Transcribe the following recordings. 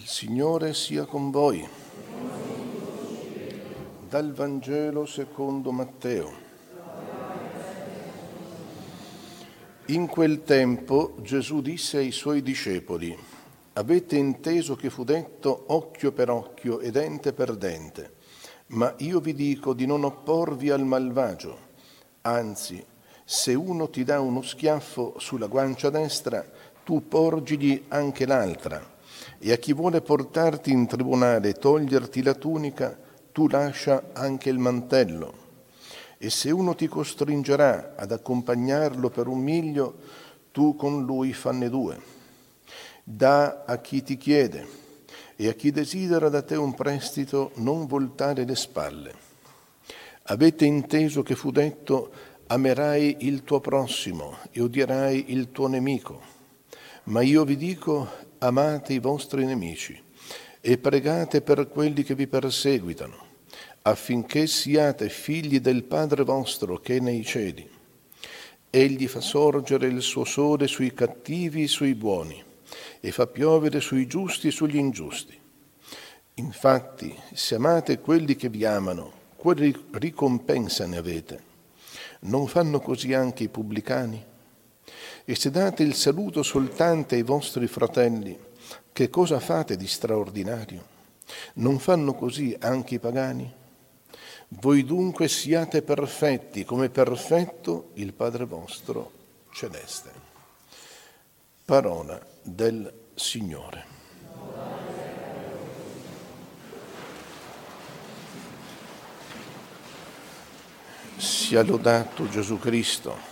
Il Signore sia con voi. Dal Vangelo secondo Matteo. In quel tempo Gesù disse ai suoi discepoli, avete inteso che fu detto occhio per occhio e dente per dente, ma io vi dico di non opporvi al malvagio, anzi, se uno ti dà uno schiaffo sulla guancia destra, tu porgigli anche l'altra e a chi vuole portarti in tribunale e toglierti la tunica, tu lascia anche il mantello. E se uno ti costringerà ad accompagnarlo per un miglio, tu con lui fanne due. Da a chi ti chiede e a chi desidera da te un prestito non voltare le spalle. Avete inteso che fu detto amerai il tuo prossimo e odierai il tuo nemico. Ma io vi dico amate i vostri nemici e pregate per quelli che vi perseguitano, affinché siate figli del Padre vostro che è nei cieli. Egli fa sorgere il suo sole sui cattivi e sui buoni e fa piovere sui giusti e sugli ingiusti. Infatti, se amate quelli che vi amano, quale ricompensa ne avete? Non fanno così anche i pubblicani? E se date il saluto soltanto ai vostri fratelli, che cosa fate di straordinario? Non fanno così anche i pagani? Voi dunque siate perfetti come perfetto il Padre vostro celeste. Parola del Signore. Sia lodato Gesù Cristo.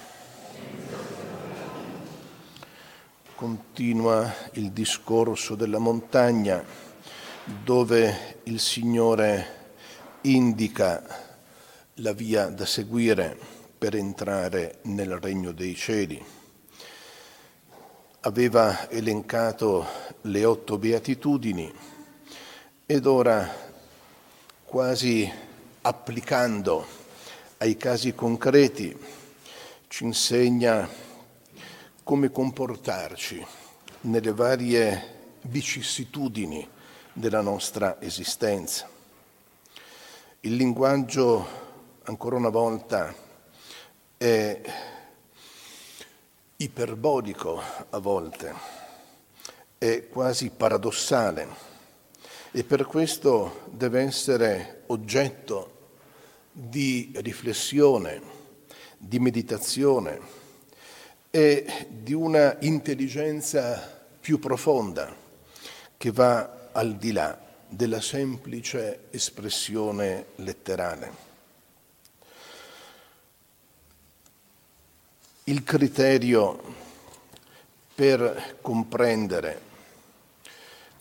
Continua il discorso della montagna dove il Signore indica la via da seguire per entrare nel regno dei cieli. Aveva elencato le otto beatitudini ed ora quasi applicando ai casi concreti ci insegna come comportarci nelle varie vicissitudini della nostra esistenza. Il linguaggio, ancora una volta, è iperbolico a volte, è quasi paradossale e per questo deve essere oggetto di riflessione, di meditazione e di una intelligenza più profonda che va al di là della semplice espressione letterale. Il criterio per comprendere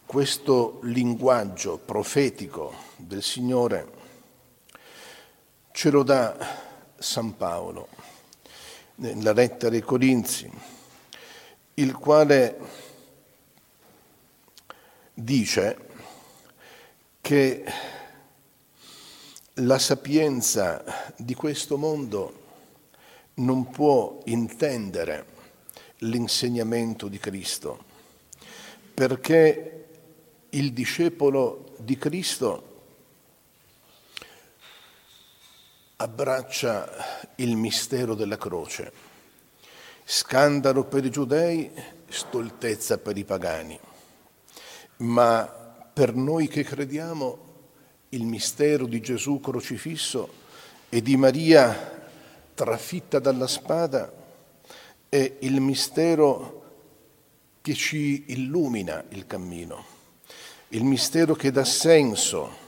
questo linguaggio profetico del Signore ce lo dà San Paolo nella lettera ai Corinzi, il quale dice che la sapienza di questo mondo non può intendere l'insegnamento di Cristo, perché il discepolo di Cristo abbraccia il mistero della croce. Scandalo per i giudei, stoltezza per i pagani. Ma per noi che crediamo il mistero di Gesù crocifisso e di Maria trafitta dalla spada è il mistero che ci illumina il cammino, il mistero che dà senso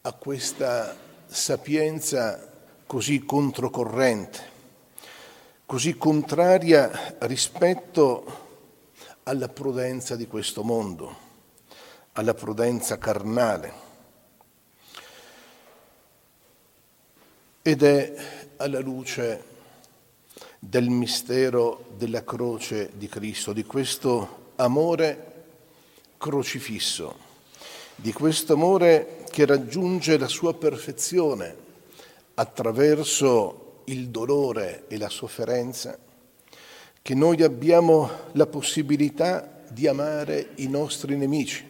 a questa sapienza così controcorrente, così contraria rispetto alla prudenza di questo mondo, alla prudenza carnale. Ed è alla luce del mistero della croce di Cristo, di questo amore crocifisso, di questo amore che raggiunge la sua perfezione attraverso il dolore e la sofferenza, che noi abbiamo la possibilità di amare i nostri nemici,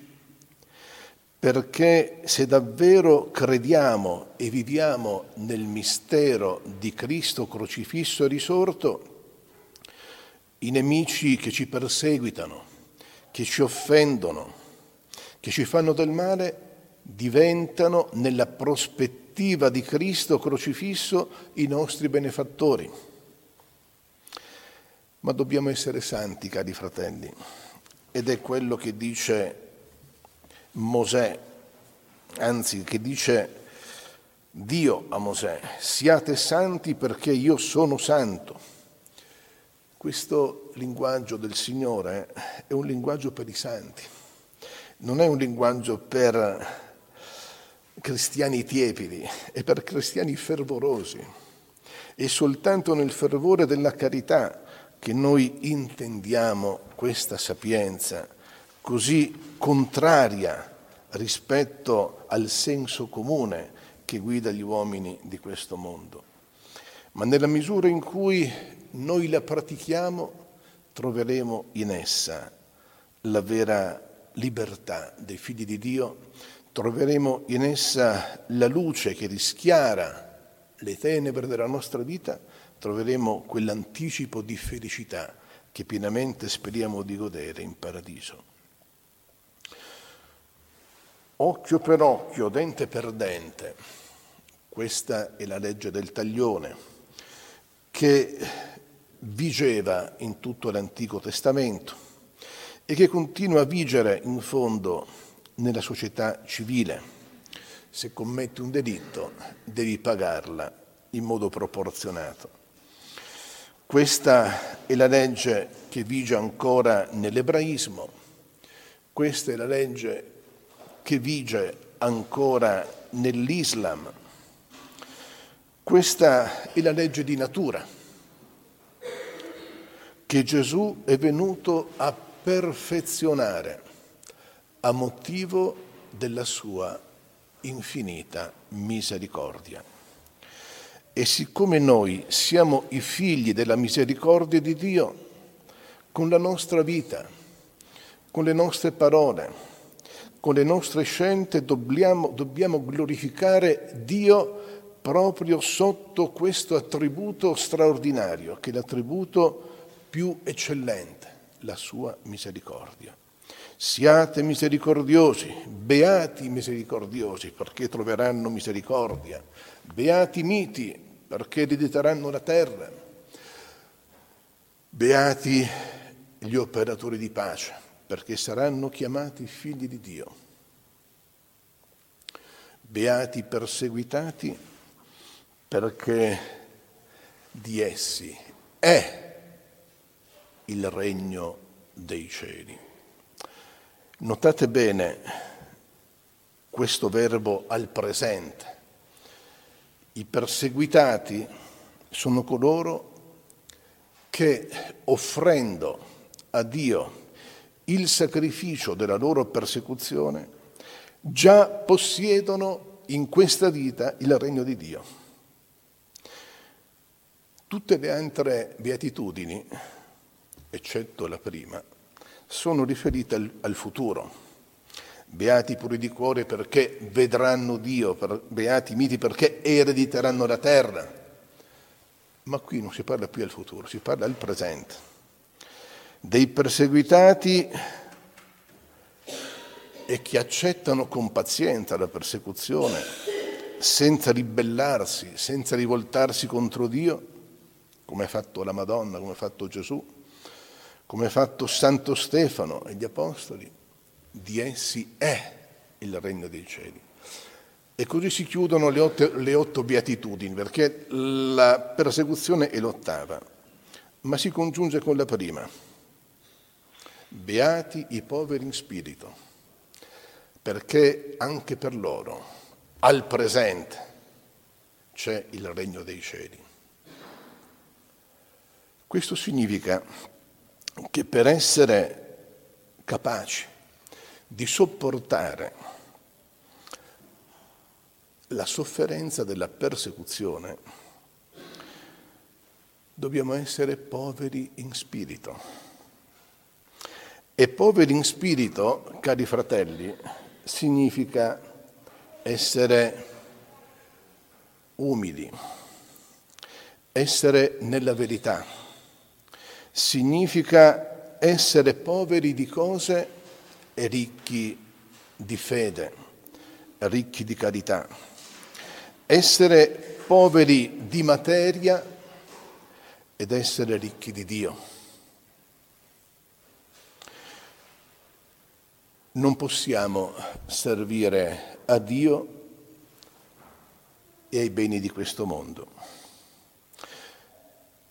perché se davvero crediamo e viviamo nel mistero di Cristo crocifisso e risorto, i nemici che ci perseguitano, che ci offendono, che ci fanno del male, diventano nella prospettiva di Cristo crocifisso i nostri benefattori. Ma dobbiamo essere santi, cari fratelli, ed è quello che dice Mosè, anzi che dice Dio a Mosè, siate santi perché io sono santo. Questo linguaggio del Signore è un linguaggio per i santi, non è un linguaggio per cristiani tiepidi, è per cristiani fervorosi. È soltanto nel fervore della carità che noi intendiamo questa sapienza così contraria rispetto al senso comune che guida gli uomini di questo mondo. Ma nella misura in cui noi la pratichiamo, troveremo in essa la vera libertà dei figli di Dio, troveremo in essa la luce che rischiara le tenebre della nostra vita, troveremo quell'anticipo di felicità che pienamente speriamo di godere in paradiso. Occhio per occhio, dente per dente, questa è la legge del taglione che vigeva in tutto l'Antico Testamento e che continua a vigere in fondo nella società civile. Se commetti un delitto devi pagarla in modo proporzionato. Questa è la legge che vige ancora nell'ebraismo, questa è la legge che vige ancora nell'Islam, questa è la legge di natura che Gesù è venuto a perfezionare a motivo della sua infinita misericordia. E siccome noi siamo i figli della misericordia di Dio, con la nostra vita, con le nostre parole, con le nostre scelte dobbiamo, dobbiamo glorificare Dio proprio sotto questo attributo straordinario, che è l'attributo più eccellente, la sua misericordia. Siate misericordiosi, beati misericordiosi, perché troveranno misericordia. Beati miti, perché erediteranno la terra. Beati gli operatori di pace, perché saranno chiamati figli di Dio. Beati perseguitati, perché di essi è il regno dei cieli. Notate bene questo verbo al presente. I perseguitati sono coloro che offrendo a Dio il sacrificio della loro persecuzione già possiedono in questa vita il regno di Dio. Tutte le altre beatitudini, eccetto la prima, sono riferite al, al futuro. Beati puri di cuore perché vedranno Dio, per, beati miti perché erediteranno la terra. Ma qui non si parla più del futuro, si parla del presente. Dei perseguitati e che accettano con pazienza la persecuzione senza ribellarsi, senza rivoltarsi contro Dio, come ha fatto la Madonna, come ha fatto Gesù come ha fatto Santo Stefano e gli Apostoli, di essi è il regno dei cieli. E così si chiudono le otto, le otto beatitudini, perché la persecuzione è l'ottava, ma si congiunge con la prima. Beati i poveri in spirito, perché anche per loro, al presente, c'è il regno dei cieli. Questo significa che per essere capaci di sopportare la sofferenza della persecuzione, dobbiamo essere poveri in spirito. E poveri in spirito, cari fratelli, significa essere umili, essere nella verità, significa essere poveri di cose e ricchi di fede, ricchi di carità, essere poveri di materia ed essere ricchi di Dio. Non possiamo servire a Dio e ai beni di questo mondo.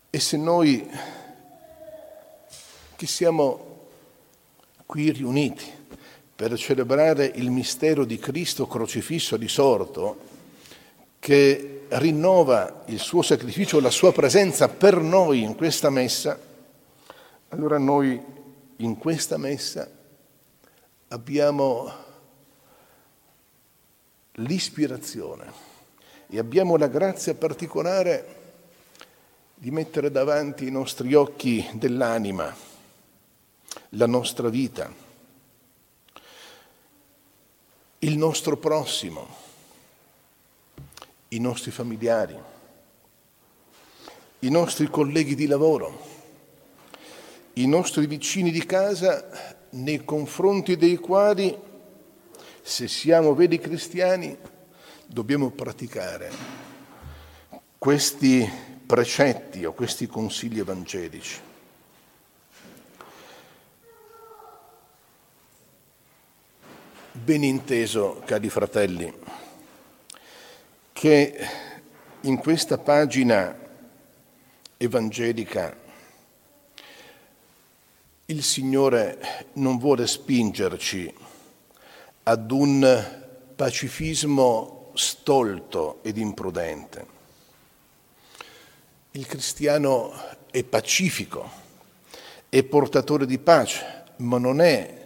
E se noi che siamo qui riuniti per celebrare il mistero di Cristo crocifisso risorto, che rinnova il suo sacrificio, la sua presenza per noi in questa messa, allora noi in questa messa abbiamo l'ispirazione e abbiamo la grazia particolare di mettere davanti i nostri occhi dell'anima, la nostra vita, il nostro prossimo, i nostri familiari, i nostri colleghi di lavoro, i nostri vicini di casa nei confronti dei quali, se siamo veri cristiani, dobbiamo praticare questi precetti o questi consigli evangelici. Ben inteso, cari fratelli, che in questa pagina evangelica il Signore non vuole spingerci ad un pacifismo stolto ed imprudente. Il cristiano è pacifico, è portatore di pace, ma non è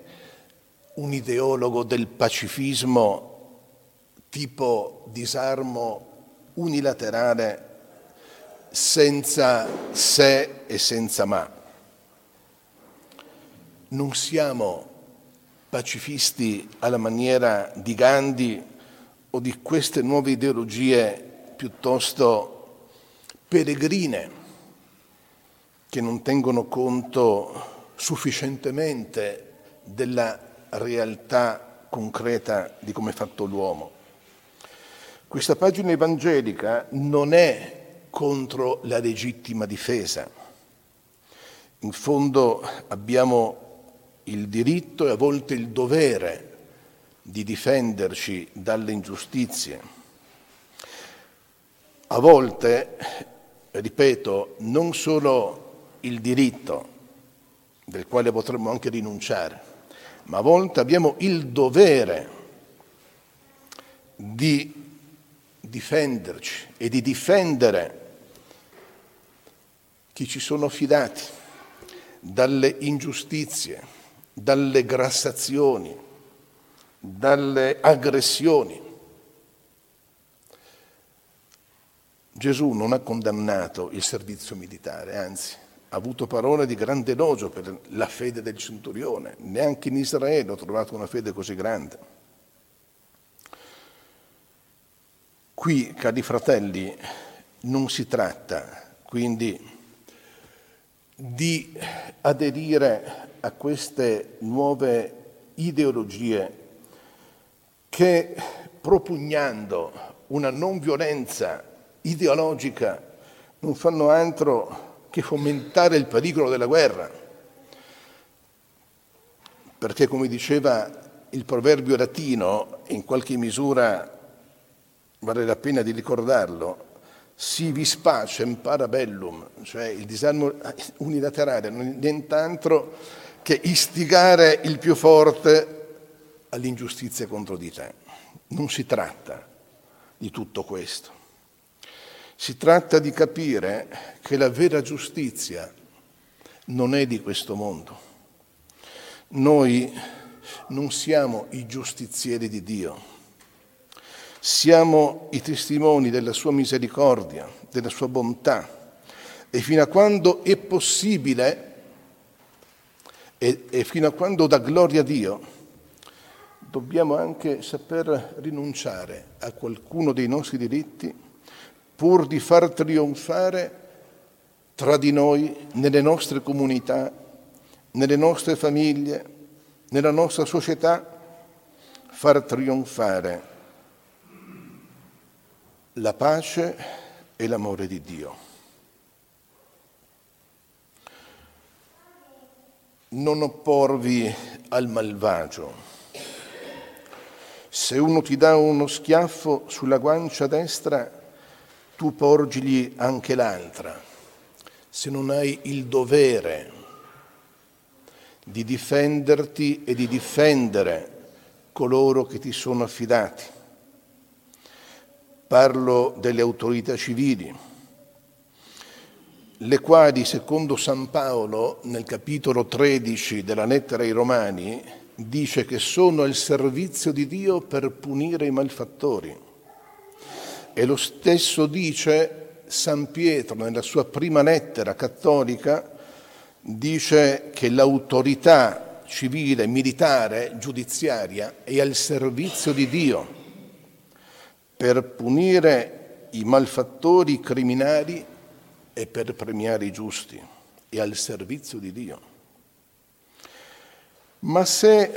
un ideologo del pacifismo tipo disarmo unilaterale senza se e senza ma. Non siamo pacifisti alla maniera di Gandhi o di queste nuove ideologie piuttosto peregrine che non tengono conto sufficientemente della realtà concreta di come è fatto l'uomo. Questa pagina evangelica non è contro la legittima difesa. In fondo abbiamo il diritto e a volte il dovere di difenderci dalle ingiustizie. A volte, ripeto, non solo il diritto, del quale potremmo anche rinunciare, ma a volte abbiamo il dovere di difenderci e di difendere chi ci sono affidati dalle ingiustizie, dalle grassazioni, dalle aggressioni. Gesù non ha condannato il servizio militare, anzi avuto parole di grande elogio per la fede del centurione. Neanche in Israele ho trovato una fede così grande. Qui, cari fratelli, non si tratta quindi di aderire a queste nuove ideologie che propugnando una non violenza ideologica non fanno altro che fomentare il pericolo della guerra. Perché come diceva il proverbio latino, in qualche misura vale la pena di ricordarlo, si vis pacem parabellum, cioè il disarmo unilaterale, non è nient'altro che istigare il più forte all'ingiustizia contro di te. Non si tratta di tutto questo. Si tratta di capire che la vera giustizia non è di questo mondo. Noi non siamo i giustizieri di Dio, siamo i testimoni della sua misericordia, della sua bontà e fino a quando è possibile e, e fino a quando dà gloria a Dio, dobbiamo anche saper rinunciare a qualcuno dei nostri diritti pur di far trionfare tra di noi, nelle nostre comunità, nelle nostre famiglie, nella nostra società, far trionfare la pace e l'amore di Dio. Non opporvi al malvagio. Se uno ti dà uno schiaffo sulla guancia destra, tu porgigli anche l'altra. Se non hai il dovere di difenderti e di difendere coloro che ti sono affidati. Parlo delle autorità civili, le quali, secondo San Paolo, nel capitolo 13 della lettera ai Romani, dice che sono al servizio di Dio per punire i malfattori. E lo stesso dice San Pietro nella sua prima lettera cattolica, dice che l'autorità civile, militare, giudiziaria è al servizio di Dio per punire i malfattori criminali e per premiare i giusti, è al servizio di Dio. Ma se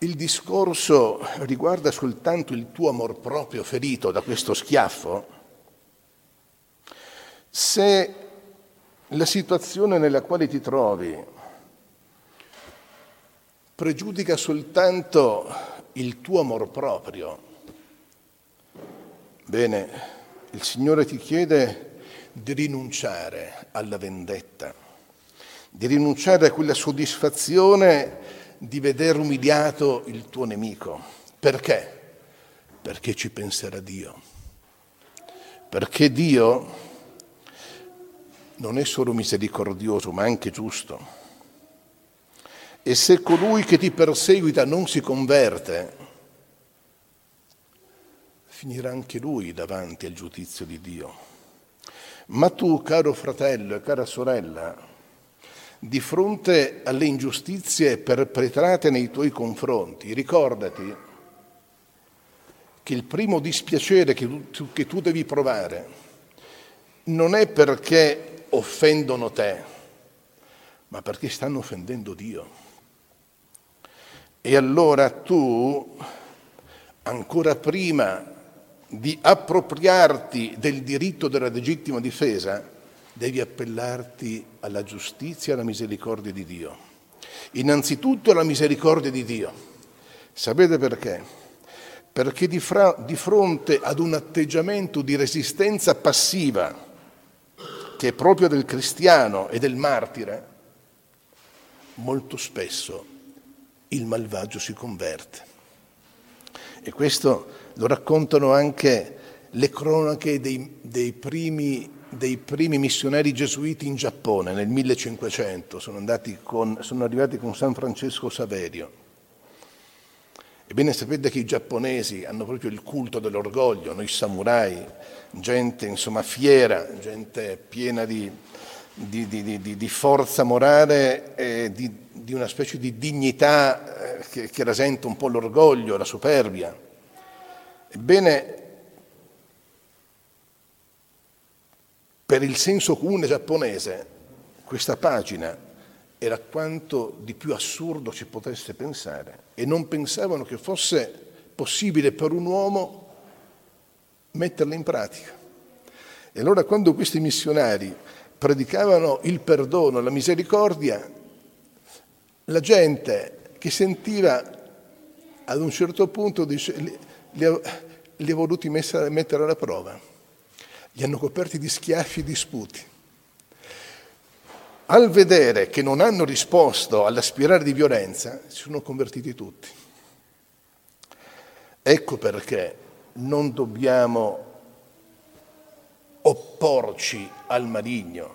il discorso riguarda soltanto il tuo amor proprio ferito da questo schiaffo, se la situazione nella quale ti trovi pregiudica soltanto il tuo amor proprio. Bene, il Signore ti chiede di rinunciare alla vendetta, di rinunciare a quella soddisfazione di vedere umiliato il tuo nemico. Perché? Perché ci penserà Dio. Perché Dio non è solo misericordioso, ma anche giusto. E se colui che ti perseguita non si converte, finirà anche lui davanti al giudizio di Dio. Ma tu, caro fratello e cara sorella, di fronte alle ingiustizie perpetrate nei tuoi confronti, ricordati che il primo dispiacere che tu, che tu devi provare non è perché offendono te, ma perché stanno offendendo Dio. E allora tu, ancora prima di appropriarti del diritto della legittima difesa, devi appellarti alla giustizia e alla misericordia di Dio. Innanzitutto alla misericordia di Dio. Sapete perché? Perché di, fra, di fronte ad un atteggiamento di resistenza passiva, che è proprio del cristiano e del martire, molto spesso il malvagio si converte. E questo lo raccontano anche le cronache dei, dei, primi, dei primi, missionari gesuiti in Giappone nel 1500, sono, con, sono arrivati con San Francesco Saverio. Ebbene sapete che i giapponesi hanno proprio il culto dell'orgoglio, noi samurai, gente insomma fiera, gente piena di, di, di, di forza morale e di una specie di dignità eh, che, che rasenta un po' l'orgoglio, la superbia. Ebbene, per il senso comune giapponese, questa pagina era quanto di più assurdo ci potesse pensare e non pensavano che fosse possibile per un uomo metterla in pratica. E allora quando questi missionari predicavano il perdono, la misericordia, la gente che sentiva ad un certo punto dice, li, li, ha, li ha voluti messa, mettere alla prova, li hanno coperti di schiaffi e di sputi. Al vedere che non hanno risposto alla spirale di violenza, si sono convertiti tutti. Ecco perché non dobbiamo opporci al maligno,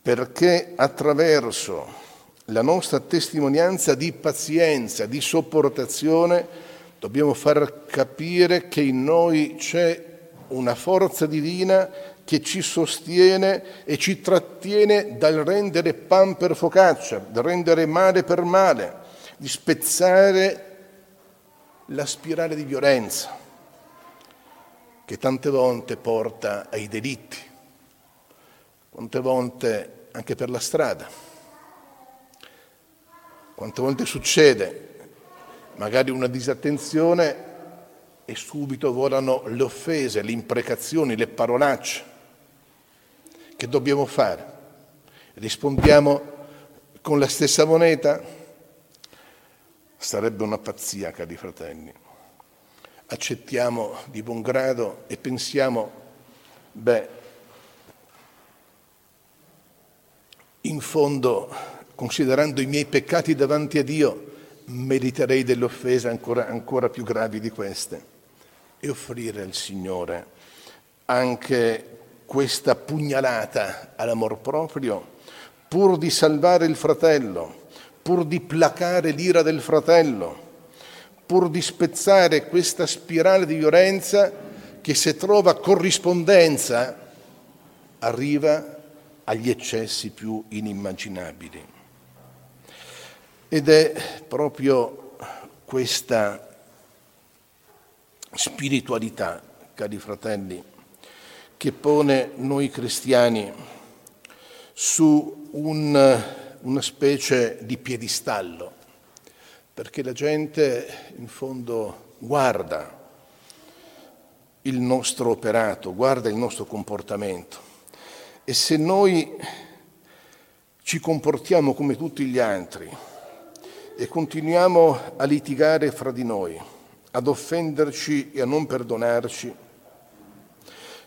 perché attraverso la nostra testimonianza di pazienza, di sopportazione, dobbiamo far capire che in noi c'è una forza divina che ci sostiene e ci trattiene dal rendere pan per focaccia, dal rendere male per male, di spezzare la spirale di violenza che tante volte porta ai delitti, quante volte anche per la strada, quante volte succede magari una disattenzione e subito volano le offese, le imprecazioni, le parolacce. Che dobbiamo fare? Rispondiamo con la stessa moneta? Sarebbe una pazzia, cari fratelli. Accettiamo di buon grado e pensiamo, beh, in fondo, considerando i miei peccati davanti a Dio, meriterei delle offese ancora, ancora più gravi di queste e offrire al Signore anche questa pugnalata all'amor proprio, pur di salvare il fratello, pur di placare l'ira del fratello, pur di spezzare questa spirale di violenza che se trova corrispondenza arriva agli eccessi più inimmaginabili. Ed è proprio questa spiritualità, cari fratelli, che pone noi cristiani su un, una specie di piedistallo, perché la gente in fondo guarda il nostro operato, guarda il nostro comportamento. E se noi ci comportiamo come tutti gli altri e continuiamo a litigare fra di noi, ad offenderci e a non perdonarci,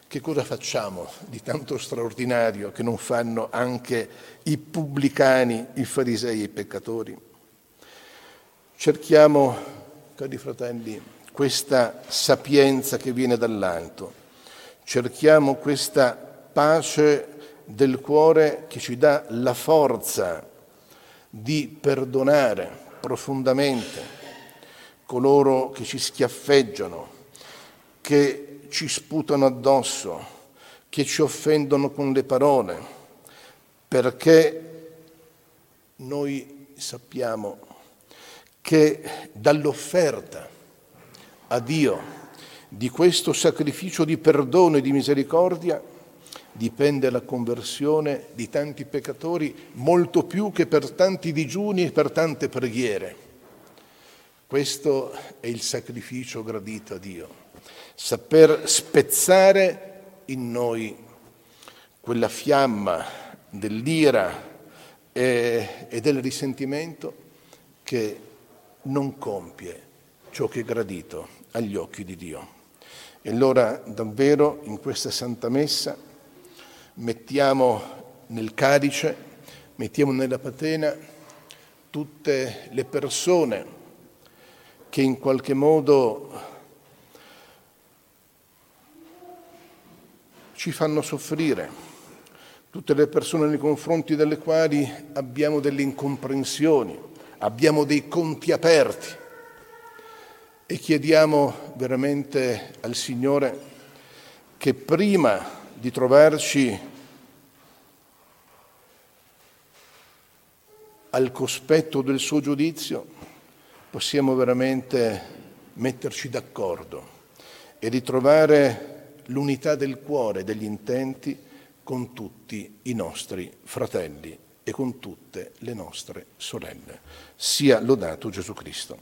che cosa facciamo di tanto straordinario che non fanno anche i pubblicani, i farisei e i peccatori? Cerchiamo, cari fratelli, questa sapienza che viene dall'alto, cerchiamo questa pace del cuore che ci dà la forza di perdonare profondamente coloro che ci schiaffeggiano, che ci sputano addosso, che ci offendono con le parole, perché noi sappiamo che dall'offerta a Dio di questo sacrificio di perdono e di misericordia dipende la conversione di tanti peccatori molto più che per tanti digiuni e per tante preghiere. Questo è il sacrificio gradito a Dio, saper spezzare in noi quella fiamma dell'ira e, e del risentimento che non compie ciò che è gradito agli occhi di Dio. E allora davvero in questa Santa Messa mettiamo nel carice, mettiamo nella patena tutte le persone che in qualche modo ci fanno soffrire, tutte le persone nei confronti delle quali abbiamo delle incomprensioni, abbiamo dei conti aperti e chiediamo veramente al Signore che prima di trovarci al cospetto del suo giudizio, possiamo veramente metterci d'accordo e ritrovare l'unità del cuore e degli intenti con tutti i nostri fratelli e con tutte le nostre sorelle. Sia lodato Gesù Cristo.